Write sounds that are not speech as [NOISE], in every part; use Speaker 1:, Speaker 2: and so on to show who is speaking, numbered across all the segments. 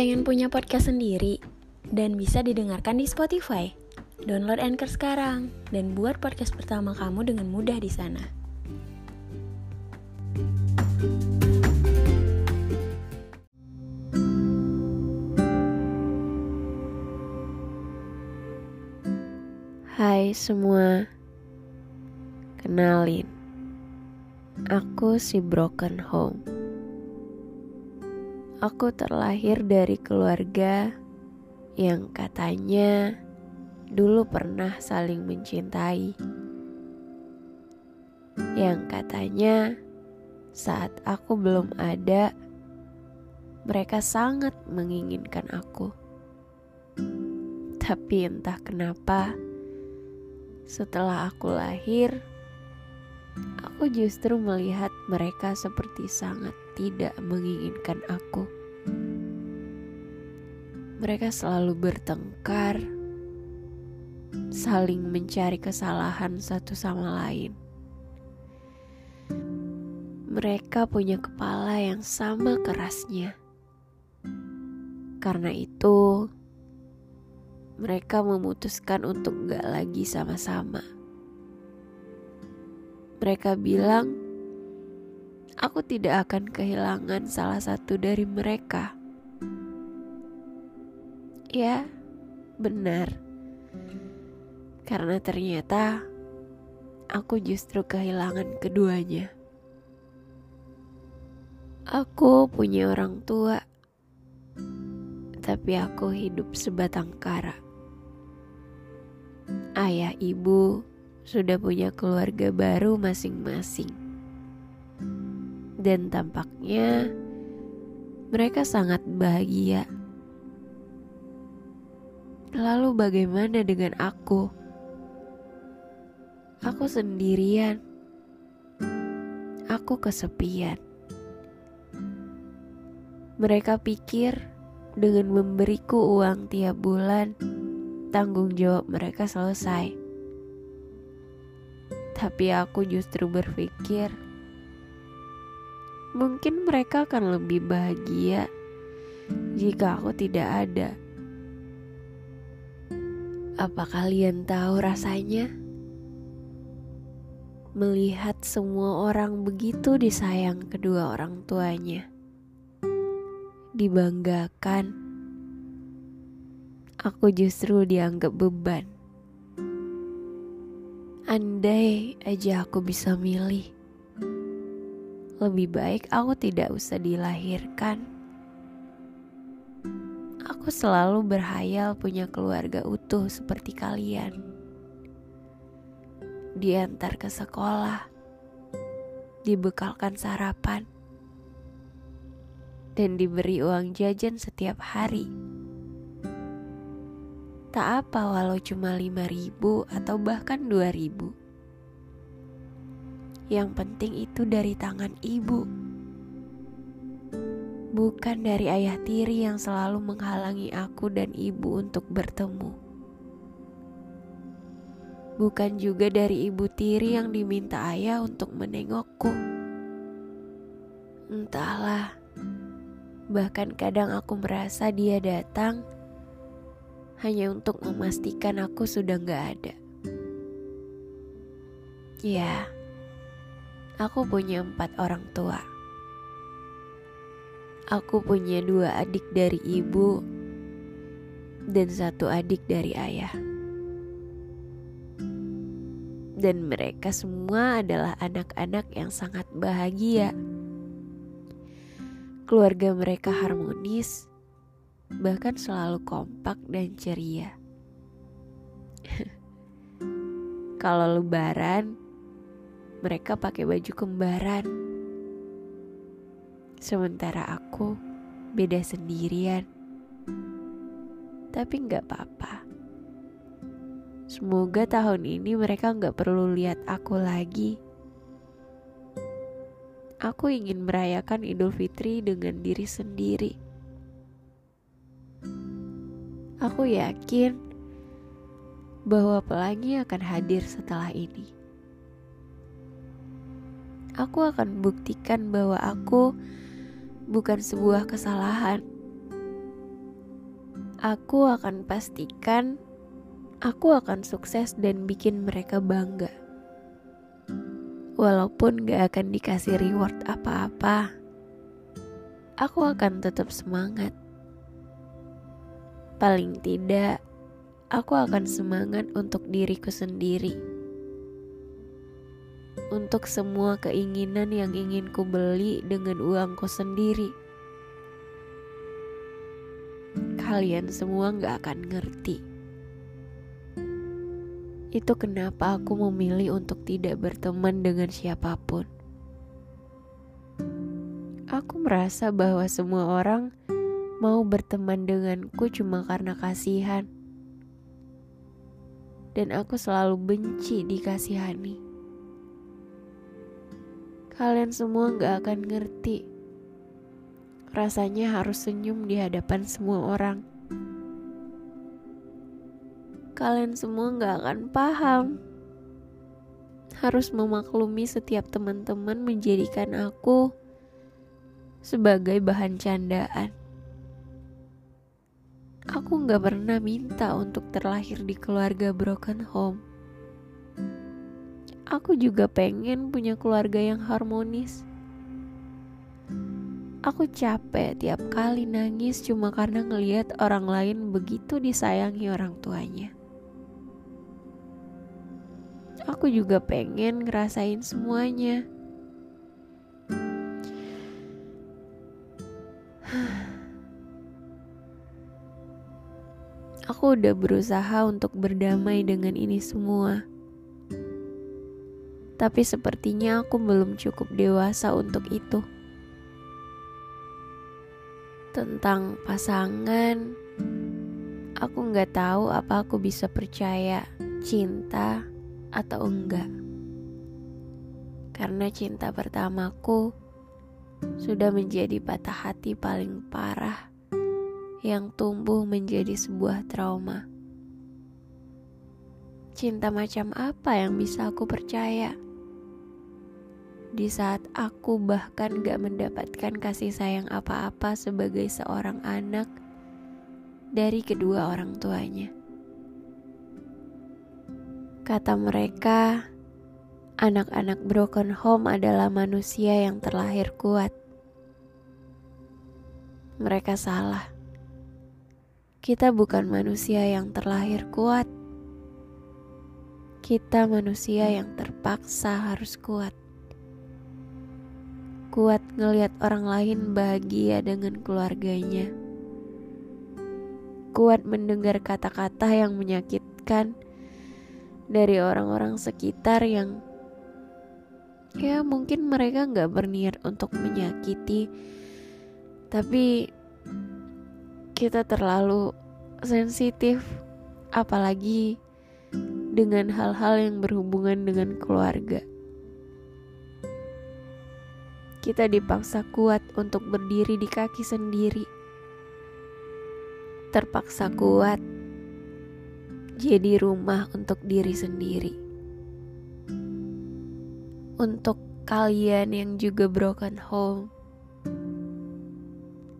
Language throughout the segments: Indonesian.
Speaker 1: Pengen punya podcast sendiri dan bisa didengarkan di Spotify? Download Anchor sekarang dan buat podcast pertama kamu dengan mudah di sana.
Speaker 2: Hai semua, kenalin, aku si Broken Home. Aku terlahir dari keluarga yang katanya dulu pernah saling mencintai. Yang katanya saat aku belum ada, mereka sangat menginginkan aku. Tapi entah kenapa, setelah aku lahir, aku justru melihat mereka seperti sangat tidak menginginkan aku. Mereka selalu bertengkar, saling mencari kesalahan satu sama lain. Mereka punya kepala yang sama kerasnya. Karena itu, mereka memutuskan untuk gak lagi sama-sama. Mereka bilang, aku tidak akan kehilangan salah satu dari mereka. Ya, benar. Karena ternyata aku justru kehilangan keduanya. Aku punya orang tua, tapi aku hidup sebatang kara. Ayah ibu sudah punya keluarga baru masing-masing dan tampaknya mereka sangat bahagia. Lalu, bagaimana dengan aku? Aku sendirian. Aku kesepian. Mereka pikir dengan memberiku uang tiap bulan, tanggung jawab mereka selesai. Tapi aku justru berpikir Mungkin mereka akan lebih bahagia jika aku tidak ada. Apa kalian tahu rasanya? Melihat semua orang begitu disayang kedua orang tuanya, dibanggakan, aku justru dianggap beban. Andai aja aku bisa milih lebih baik aku tidak usah dilahirkan. Aku selalu berhayal punya keluarga utuh seperti kalian. Diantar ke sekolah, dibekalkan sarapan, dan diberi uang jajan setiap hari. Tak apa walau cuma lima ribu atau bahkan dua ribu. Yang penting itu dari tangan ibu, bukan dari ayah tiri yang selalu menghalangi aku dan ibu untuk bertemu. Bukan juga dari ibu tiri yang diminta ayah untuk menengokku. Entahlah, bahkan kadang aku merasa dia datang hanya untuk memastikan aku sudah gak ada. Ya, Aku punya empat orang tua. Aku punya dua adik dari ibu dan satu adik dari ayah. Dan mereka semua adalah anak-anak yang sangat bahagia. Keluarga mereka harmonis, bahkan selalu kompak dan ceria. [LAUGHS] Kalau lebaran, mereka pakai baju kembaran. Sementara aku beda sendirian. Tapi nggak apa-apa. Semoga tahun ini mereka nggak perlu lihat aku lagi. Aku ingin merayakan Idul Fitri dengan diri sendiri. Aku yakin bahwa pelangi akan hadir setelah ini aku akan buktikan bahwa aku bukan sebuah kesalahan, aku akan pastikan aku akan sukses dan bikin mereka bangga. Walaupun gak akan dikasih reward apa-apa, aku akan tetap semangat. Paling tidak, aku akan semangat untuk diriku sendiri. Untuk semua keinginan yang ingin ku beli dengan uangku sendiri kalian semua gak akan ngerti. Itu kenapa aku memilih untuk tidak berteman dengan siapa pun. Aku merasa bahwa semua orang mau berteman denganku cuma karena kasihan. Dan aku selalu benci dikasihani. Kalian semua gak akan ngerti Rasanya harus senyum di hadapan semua orang. Kalian semua gak akan paham. Harus memaklumi setiap teman-teman menjadikan aku sebagai bahan candaan. Aku gak pernah minta untuk terlahir di keluarga broken home. Aku juga pengen punya keluarga yang harmonis Aku capek tiap kali nangis cuma karena ngelihat orang lain begitu disayangi orang tuanya. Aku juga pengen ngerasain semuanya. Aku udah berusaha untuk berdamai dengan ini semua. Tapi sepertinya aku belum cukup dewasa untuk itu tentang pasangan, aku nggak tahu apa aku bisa percaya cinta atau enggak. Karena cinta pertamaku sudah menjadi patah hati paling parah yang tumbuh menjadi sebuah trauma. Cinta macam apa yang bisa aku percaya? di saat aku bahkan gak mendapatkan kasih sayang apa-apa sebagai seorang anak dari kedua orang tuanya. Kata mereka, anak-anak broken home adalah manusia yang terlahir kuat. Mereka salah. Kita bukan manusia yang terlahir kuat. Kita manusia yang terpaksa harus kuat kuat ngelihat orang lain bahagia dengan keluarganya. Kuat mendengar kata-kata yang menyakitkan dari orang-orang sekitar yang ya mungkin mereka nggak berniat untuk menyakiti, tapi kita terlalu sensitif, apalagi dengan hal-hal yang berhubungan dengan keluarga kita dipaksa kuat untuk berdiri di kaki sendiri. Terpaksa kuat jadi rumah untuk diri sendiri. Untuk kalian yang juga broken home,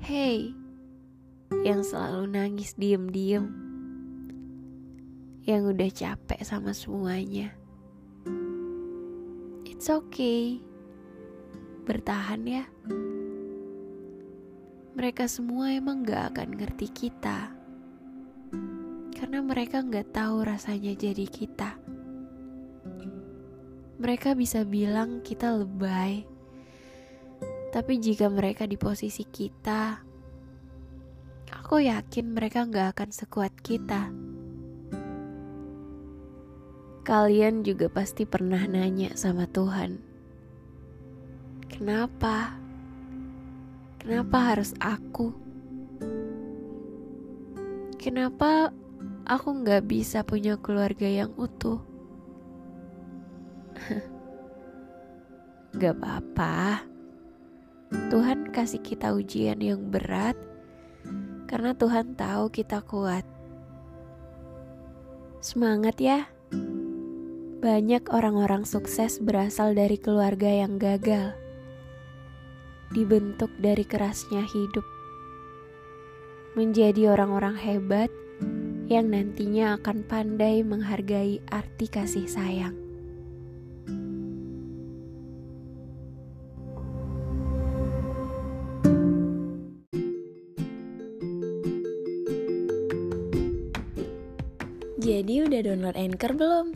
Speaker 2: hey, yang selalu nangis diem-diem, yang udah capek sama semuanya, it's okay bertahan ya. Mereka semua emang gak akan ngerti kita. Karena mereka gak tahu rasanya jadi kita. Mereka bisa bilang kita lebay. Tapi jika mereka di posisi kita, aku yakin mereka gak akan sekuat kita. Kalian juga pasti pernah nanya sama Tuhan, Kenapa? Kenapa harus aku? Kenapa aku nggak bisa punya keluarga yang utuh? [LAUGHS] gak apa-apa. Tuhan kasih kita ujian yang berat karena Tuhan tahu kita kuat. Semangat ya! Banyak orang-orang sukses berasal dari keluarga yang gagal dibentuk dari kerasnya hidup. menjadi orang-orang hebat yang nantinya akan pandai menghargai arti kasih sayang.
Speaker 1: Jadi udah download Anchor belum?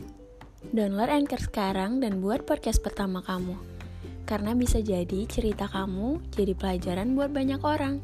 Speaker 1: Download Anchor sekarang dan buat podcast pertama kamu. Karena bisa jadi cerita kamu jadi pelajaran buat banyak orang.